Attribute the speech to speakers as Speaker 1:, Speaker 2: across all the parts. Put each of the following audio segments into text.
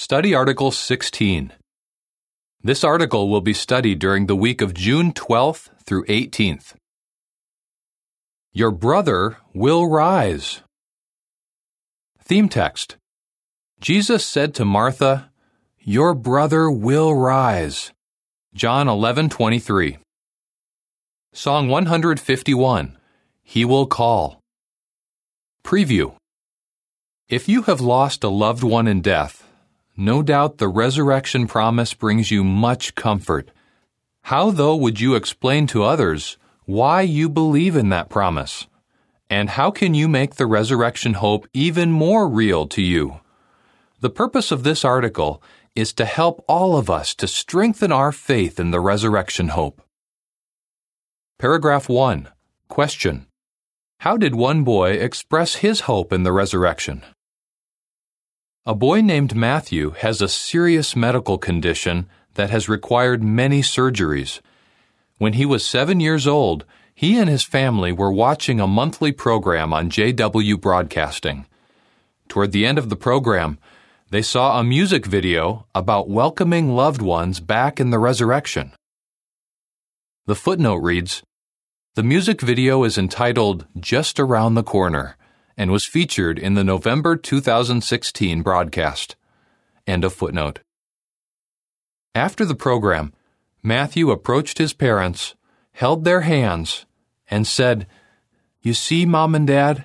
Speaker 1: Study Article 16. This article will be studied during the week of June 12th through 18th. Your brother will rise. Theme text Jesus said to Martha, Your brother will rise. John 11:23. Song 151. He will call. Preview. If you have lost a loved one in death, no doubt the resurrection promise brings you much comfort. How, though, would you explain to others why you believe in that promise? And how can you make the resurrection hope even more real to you? The purpose of this article is to help all of us to strengthen our faith in the resurrection hope. Paragraph 1. Question. How did one boy express his hope in the resurrection? A boy named Matthew has a serious medical condition that has required many surgeries. When he was seven years old, he and his family were watching a monthly program on JW Broadcasting. Toward the end of the program, they saw a music video about welcoming loved ones back in the resurrection. The footnote reads The music video is entitled Just Around the Corner and was featured in the November 2016 broadcast. End of footnote. After the program, Matthew approached his parents, held their hands, and said, You see, Mom and Dad,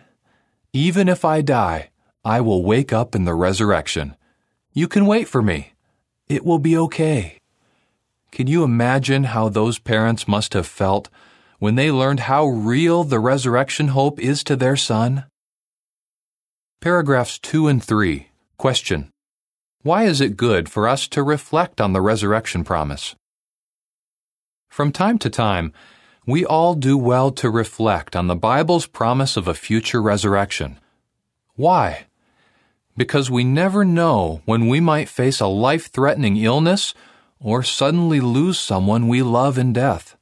Speaker 1: even if I die, I will wake up in the resurrection. You can wait for me. It will be okay. Can you imagine how those parents must have felt when they learned how real the resurrection hope is to their son? Paragraphs 2 and 3. Question. Why is it good for us to reflect on the resurrection promise? From time to time, we all do well to reflect on the Bible's promise of a future resurrection. Why? Because we never know when we might face a life threatening illness or suddenly lose someone we love in death.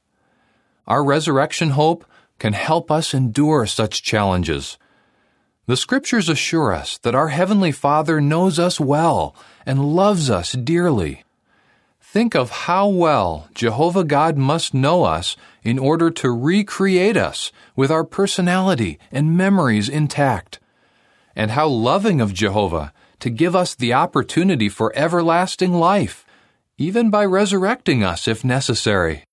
Speaker 1: Our resurrection hope can help us endure such challenges the scriptures assure us that our Heavenly Father knows us well and loves us dearly. Think of how well Jehovah God must know us in order to recreate us with our personality and memories intact. And how loving of Jehovah to give us the opportunity for everlasting life, even by resurrecting us if necessary.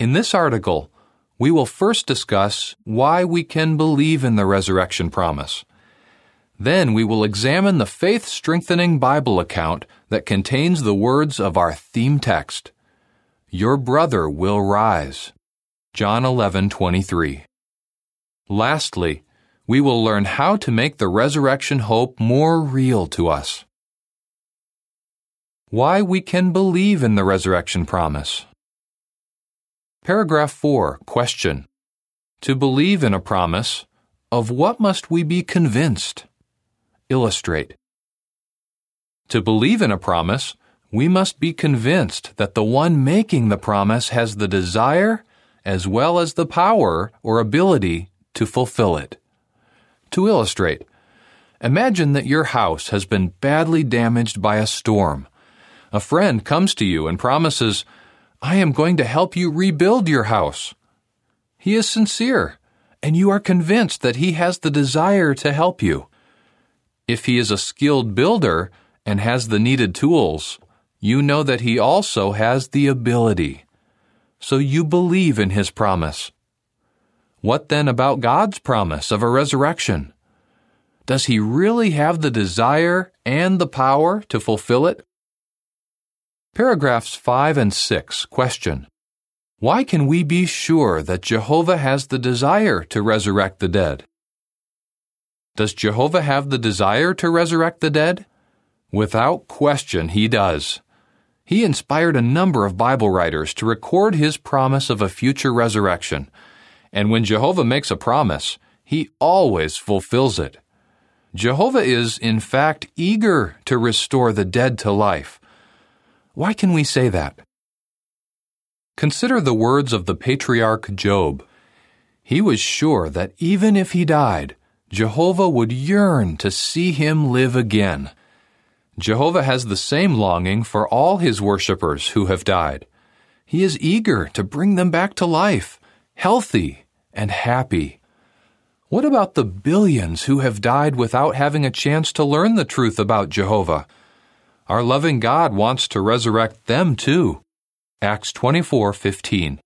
Speaker 1: In this article, we will first discuss why we can believe in the resurrection promise. Then we will examine the faith strengthening Bible account that contains the words of our theme text Your brother will rise. John 11:23. Lastly, we will learn how to make the resurrection hope more real to us. Why we can believe in the resurrection promise. Paragraph 4. Question. To believe in a promise, of what must we be convinced? Illustrate. To believe in a promise, we must be convinced that the one making the promise has the desire as well as the power or ability to fulfill it. To illustrate, imagine that your house has been badly damaged by a storm. A friend comes to you and promises, I am going to help you rebuild your house. He is sincere, and you are convinced that he has the desire to help you. If he is a skilled builder and has the needed tools, you know that he also has the ability. So you believe in his promise. What then about God's promise of a resurrection? Does he really have the desire and the power to fulfill it? Paragraphs 5 and 6 question. Why can we be sure that Jehovah has the desire to resurrect the dead? Does Jehovah have the desire to resurrect the dead? Without question, he does. He inspired a number of Bible writers to record his promise of a future resurrection. And when Jehovah makes a promise, he always fulfills it. Jehovah is, in fact, eager to restore the dead to life why can we say that? Consider the words of the patriarch Job. He was sure that even if he died, Jehovah would yearn to see him live again. Jehovah has the same longing for all his worshippers who have died. He is eager to bring them back to life, healthy and happy. What about the billions who have died without having a chance to learn the truth about Jehovah? Our loving God wants to resurrect them too. Acts 24:15.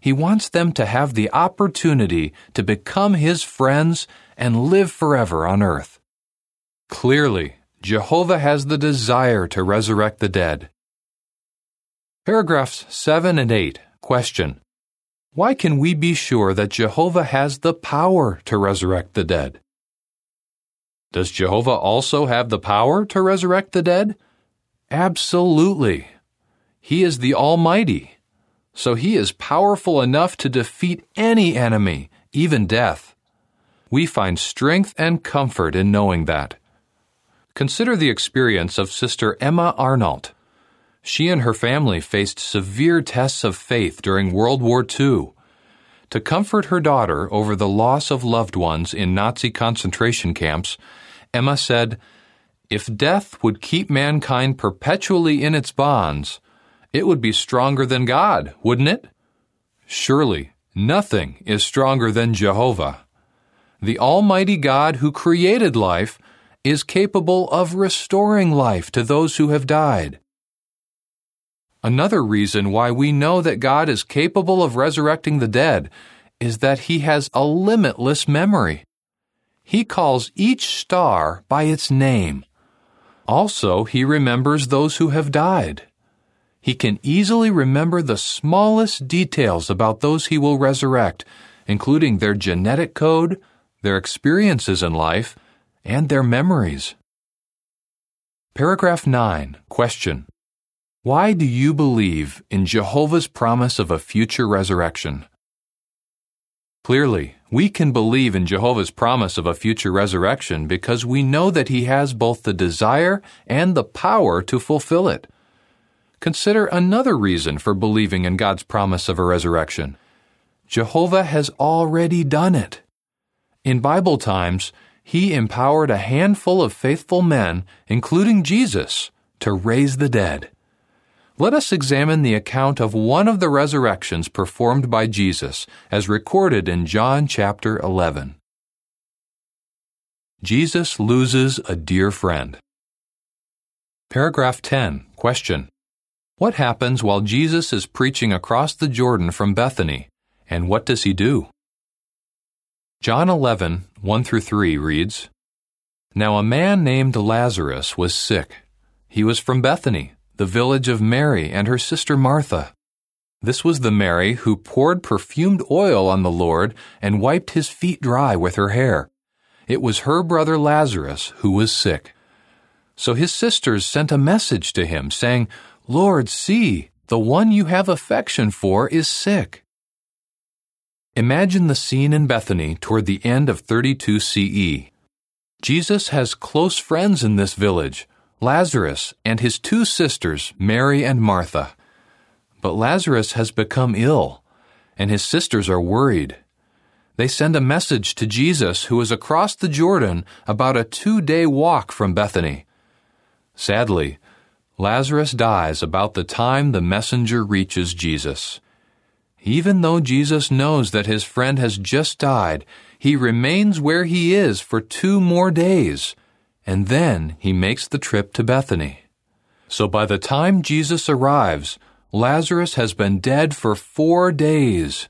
Speaker 1: He wants them to have the opportunity to become his friends and live forever on earth. Clearly, Jehovah has the desire to resurrect the dead. Paragraphs 7 and 8. Question. Why can we be sure that Jehovah has the power to resurrect the dead? Does Jehovah also have the power to resurrect the dead? Absolutely. He is the Almighty, so He is powerful enough to defeat any enemy, even death. We find strength and comfort in knowing that. Consider the experience of Sister Emma Arnold. She and her family faced severe tests of faith during World War II. To comfort her daughter over the loss of loved ones in Nazi concentration camps, Emma said, If death would keep mankind perpetually in its bonds, it would be stronger than God, wouldn't it? Surely, nothing is stronger than Jehovah. The Almighty God who created life is capable of restoring life to those who have died. Another reason why we know that God is capable of resurrecting the dead is that He has a limitless memory. He calls each star by its name. Also, He remembers those who have died. He can easily remember the smallest details about those He will resurrect, including their genetic code, their experiences in life, and their memories. Paragraph 9. Question. Why do you believe in Jehovah's promise of a future resurrection? Clearly, we can believe in Jehovah's promise of a future resurrection because we know that He has both the desire and the power to fulfill it. Consider another reason for believing in God's promise of a resurrection. Jehovah has already done it. In Bible times, he empowered a handful of faithful men, including Jesus, to raise the dead. Let us examine the account of one of the resurrections performed by Jesus as recorded in John chapter 11. Jesus loses a dear friend. Paragraph 10. Question. What happens while Jesus is preaching across the Jordan from Bethany, and what does he do? John 11, 1 through 3 reads Now a man named Lazarus was sick. He was from Bethany, the village of Mary and her sister Martha. This was the Mary who poured perfumed oil on the Lord and wiped his feet dry with her hair. It was her brother Lazarus who was sick. So his sisters sent a message to him, saying, Lord, see, the one you have affection for is sick. Imagine the scene in Bethany toward the end of 32 CE. Jesus has close friends in this village, Lazarus and his two sisters, Mary and Martha. But Lazarus has become ill, and his sisters are worried. They send a message to Jesus, who is across the Jordan about a two day walk from Bethany. Sadly, Lazarus dies about the time the messenger reaches Jesus. Even though Jesus knows that his friend has just died, he remains where he is for two more days, and then he makes the trip to Bethany. So by the time Jesus arrives, Lazarus has been dead for four days.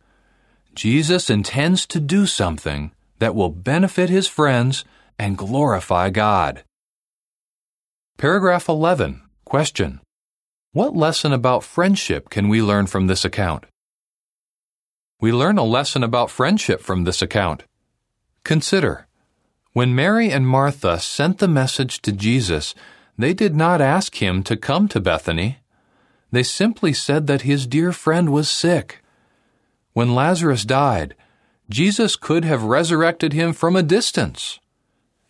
Speaker 1: Jesus intends to do something that will benefit his friends and glorify God. Paragraph 11. Question. What lesson about friendship can we learn from this account? We learn a lesson about friendship from this account. Consider, when Mary and Martha sent the message to Jesus, they did not ask him to come to Bethany. They simply said that his dear friend was sick. When Lazarus died, Jesus could have resurrected him from a distance.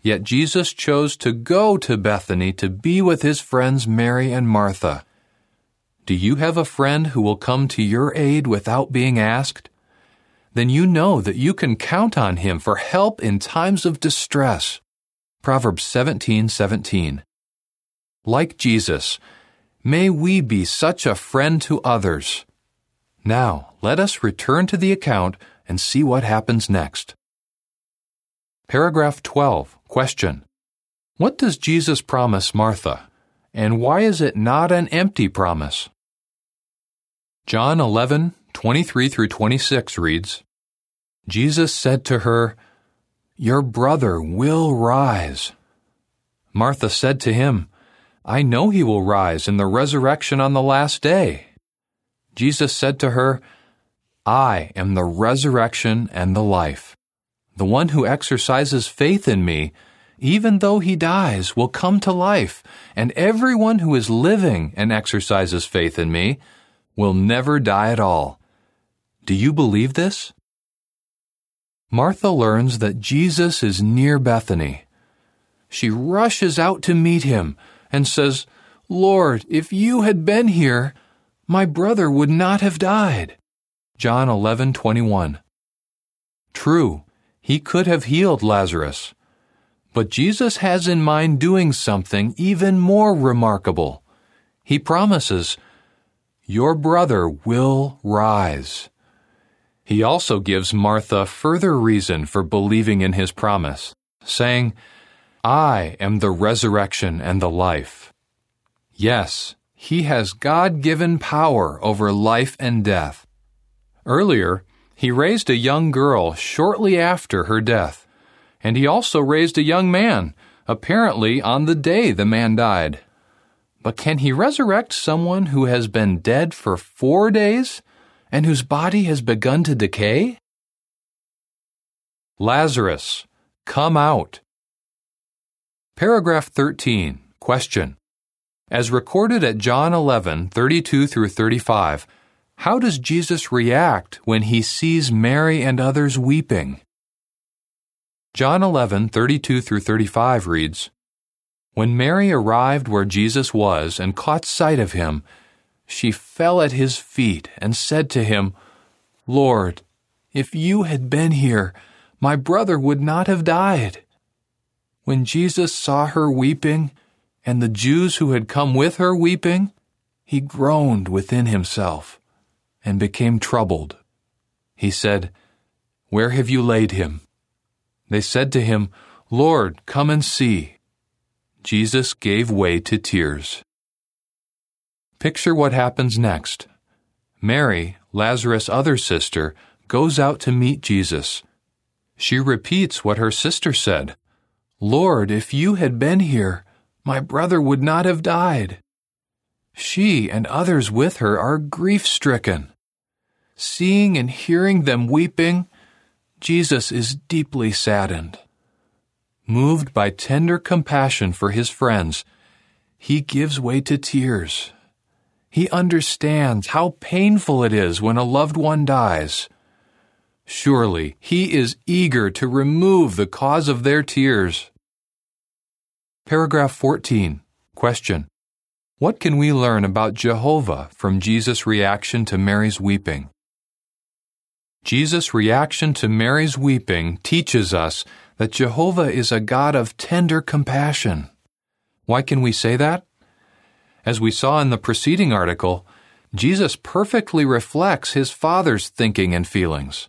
Speaker 1: Yet Jesus chose to go to Bethany to be with his friends Mary and Martha. Do you have a friend who will come to your aid without being asked? Then you know that you can count on him for help in times of distress. Proverbs 17:17. like Jesus, may we be such a friend to others. Now, let us return to the account and see what happens next. Paragraph 12. Question. What does Jesus promise Martha? And why is it not an empty promise? John 11, 23 through 26 reads, Jesus said to her, Your brother will rise. Martha said to him, I know he will rise in the resurrection on the last day. Jesus said to her, I am the resurrection and the life. The one who exercises faith in me, even though he dies, will come to life, and everyone who is living and exercises faith in me will never die at all. Do you believe this? Martha learns that Jesus is near Bethany. She rushes out to meet him and says, Lord, if you had been here, my brother would not have died. John 11:21. True, he could have healed Lazarus. But Jesus has in mind doing something even more remarkable. He promises, Your brother will rise. He also gives Martha further reason for believing in his promise, saying, I am the resurrection and the life. Yes, he has God given power over life and death. Earlier, he raised a young girl shortly after her death, and he also raised a young man, apparently on the day the man died. But can he resurrect someone who has been dead for four days and whose body has begun to decay? Lazarus, come out. Paragraph 13. Question. As recorded at John 11, 32 through 35, how does Jesus react when he sees Mary and others weeping? John 11, 32 through 35 reads, When Mary arrived where Jesus was and caught sight of him, she fell at his feet and said to him, Lord, if you had been here, my brother would not have died. When Jesus saw her weeping, and the Jews who had come with her weeping, he groaned within himself and became troubled. He said, Where have you laid him? They said to him, Lord, come and see. Jesus gave way to tears. Picture what happens next. Mary, Lazarus' other sister, goes out to meet Jesus. She repeats what her sister said Lord, if you had been here, my brother would not have died. She and others with her are grief stricken. Seeing and hearing them weeping, Jesus is deeply saddened. Moved by tender compassion for his friends, he gives way to tears. He understands how painful it is when a loved one dies. Surely he is eager to remove the cause of their tears. Paragraph 14. Question. What can we learn about Jehovah from Jesus' reaction to Mary's weeping? Jesus' reaction to Mary's weeping teaches us that Jehovah is a God of tender compassion. Why can we say that? As we saw in the preceding article, Jesus perfectly reflects his Father's thinking and feelings.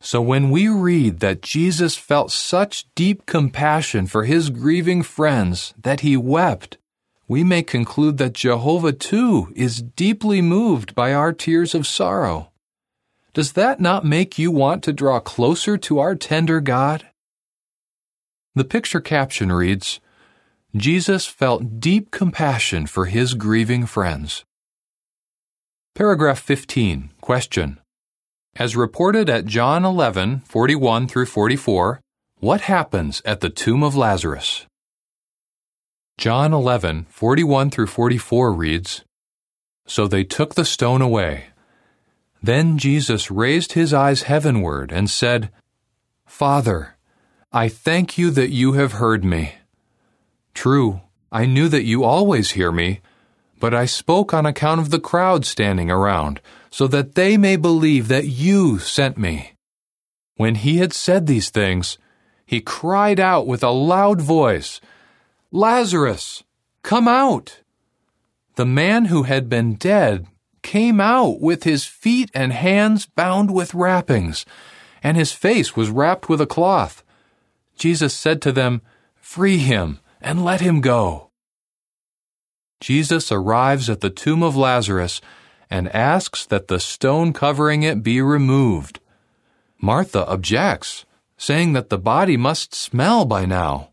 Speaker 1: So when we read that Jesus felt such deep compassion for his grieving friends that he wept, we may conclude that Jehovah too is deeply moved by our tears of sorrow. Does that not make you want to draw closer to our tender God? The picture caption reads Jesus felt deep compassion for his grieving friends. Paragraph 15. Question. As reported at John 11, 41 through 44, what happens at the tomb of Lazarus? John 11, 41 through 44 reads, So they took the stone away. Then Jesus raised his eyes heavenward and said, Father, I thank you that you have heard me. True, I knew that you always hear me, but I spoke on account of the crowd standing around, so that they may believe that you sent me. When he had said these things, he cried out with a loud voice, Lazarus, come out. The man who had been dead came out with his feet and hands bound with wrappings, and his face was wrapped with a cloth. Jesus said to them, Free him and let him go. Jesus arrives at the tomb of Lazarus and asks that the stone covering it be removed. Martha objects, saying that the body must smell by now.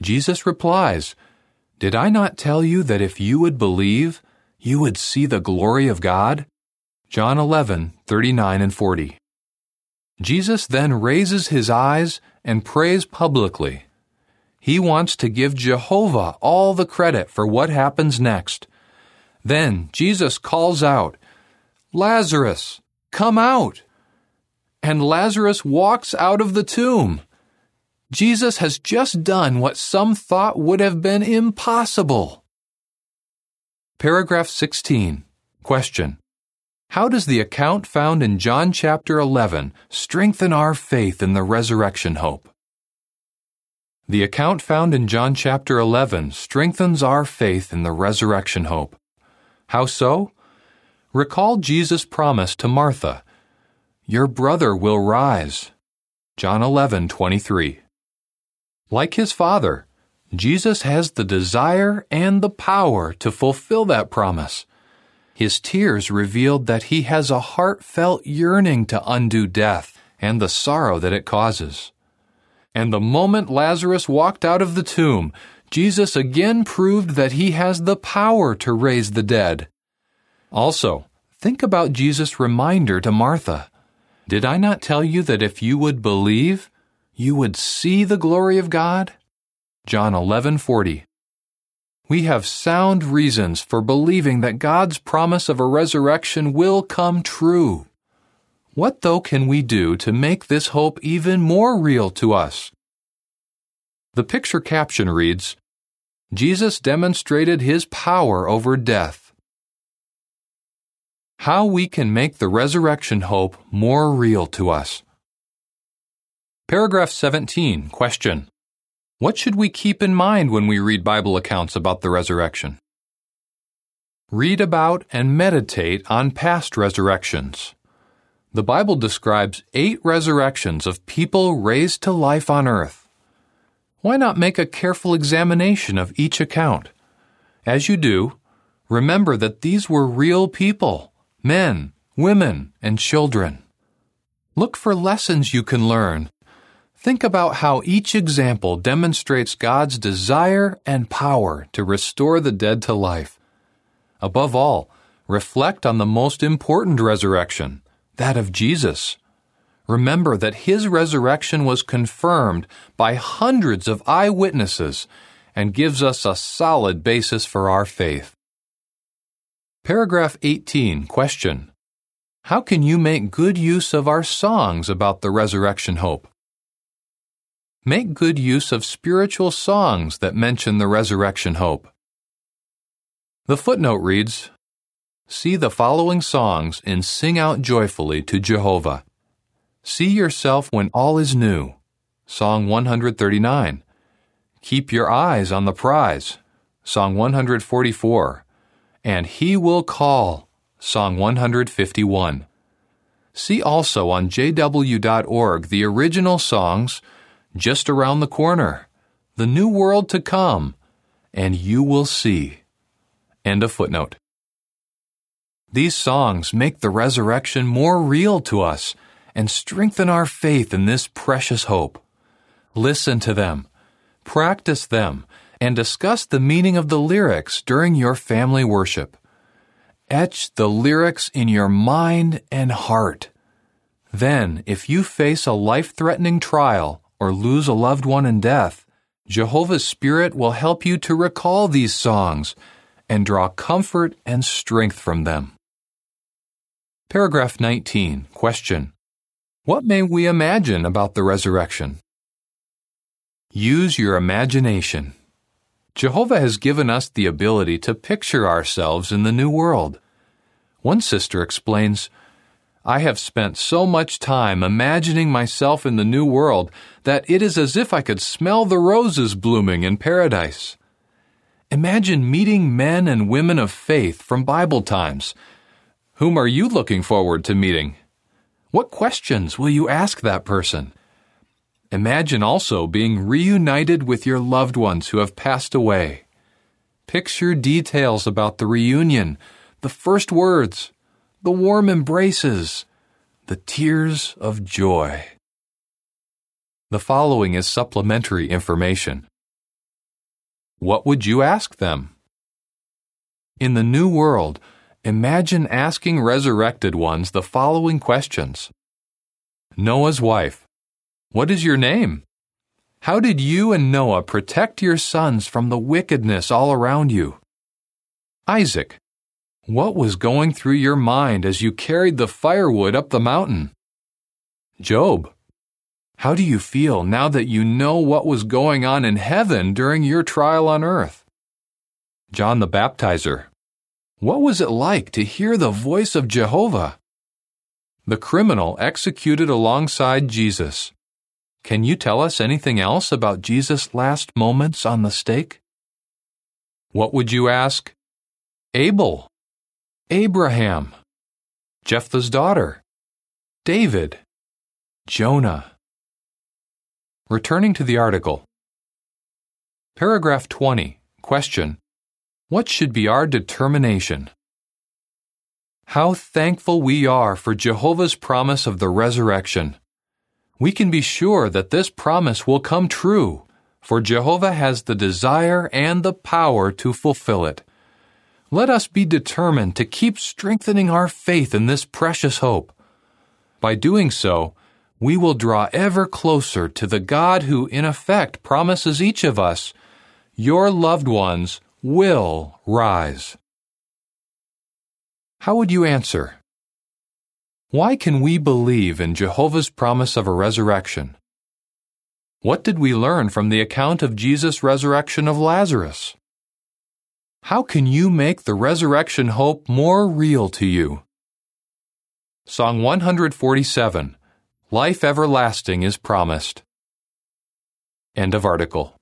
Speaker 1: Jesus replies, Did I not tell you that if you would believe, you would see the glory of God? John 11, 39 and 40. Jesus then raises his eyes and prays publicly. He wants to give Jehovah all the credit for what happens next. Then Jesus calls out, Lazarus, come out! And Lazarus walks out of the tomb. Jesus has just done what some thought would have been impossible. Paragraph 16. Question. How does the account found in John chapter 11 strengthen our faith in the resurrection hope? The account found in John chapter 11 strengthens our faith in the resurrection hope. How so? Recall Jesus' promise to Martha, "Your brother will rise." John 11:23. Like his father, Jesus has the desire and the power to fulfill that promise. His tears revealed that he has a heartfelt yearning to undo death and the sorrow that it causes. And the moment Lazarus walked out of the tomb, Jesus again proved that he has the power to raise the dead. Also, think about Jesus' reminder to Martha Did I not tell you that if you would believe, you would see the glory of God? John 11:40. We have sound reasons for believing that God's promise of a resurrection will come true. What, though, can we do to make this hope even more real to us? The picture caption reads Jesus demonstrated his power over death. How we can make the resurrection hope more real to us. Paragraph 17, question. What should we keep in mind when we read Bible accounts about the resurrection? Read about and meditate on past resurrections. The Bible describes eight resurrections of people raised to life on earth. Why not make a careful examination of each account? As you do, remember that these were real people men, women, and children. Look for lessons you can learn. Think about how each example demonstrates God's desire and power to restore the dead to life. Above all, reflect on the most important resurrection that of Jesus. Remember that his resurrection was confirmed by hundreds of eyewitnesses and gives us a solid basis for our faith. Paragraph 18 Question How can you make good use of our songs about the resurrection hope? Make good use of spiritual songs that mention the resurrection hope. The footnote reads See the following songs and sing out joyfully to Jehovah. See yourself when all is new. Song 139. Keep your eyes on the prize. Song 144. And He will call. Song 151. See also on jw.org the original songs Just Around the Corner, The New World to Come, and You Will See. End of footnote. These songs make the resurrection more real to us and strengthen our faith in this precious hope. Listen to them, practice them, and discuss the meaning of the lyrics during your family worship. Etch the lyrics in your mind and heart. Then, if you face a life threatening trial or lose a loved one in death, Jehovah's Spirit will help you to recall these songs and draw comfort and strength from them. Paragraph 19. Question. What may we imagine about the resurrection? Use your imagination. Jehovah has given us the ability to picture ourselves in the new world. One sister explains, I have spent so much time imagining myself in the new world that it is as if I could smell the roses blooming in paradise. Imagine meeting men and women of faith from Bible times. Whom are you looking forward to meeting? What questions will you ask that person? Imagine also being reunited with your loved ones who have passed away. Picture details about the reunion, the first words, the warm embraces, the tears of joy. The following is supplementary information. What would you ask them? In the new world, imagine asking resurrected ones the following questions Noah's wife, What is your name? How did you and Noah protect your sons from the wickedness all around you? Isaac, what was going through your mind as you carried the firewood up the mountain? Job, how do you feel now that you know what was going on in heaven during your trial on earth? John the Baptizer, what was it like to hear the voice of Jehovah? The criminal executed alongside Jesus. Can you tell us anything else about Jesus' last moments on the stake? What would you ask? Abel, Abraham, Jephthah's daughter, David, Jonah. Returning to the article. Paragraph 20. Question. What should be our determination? How thankful we are for Jehovah's promise of the resurrection we can be sure that this promise will come true, for Jehovah has the desire and the power to fulfill it. Let us be determined to keep strengthening our faith in this precious hope. By doing so, we will draw ever closer to the God who, in effect, promises each of us, Your loved ones will rise. How would you answer? Why can we believe in Jehovah's promise of a resurrection? What did we learn from the account of Jesus' resurrection of Lazarus? How can you make the resurrection hope more real to you? Song 147 Life Everlasting is Promised. End of article.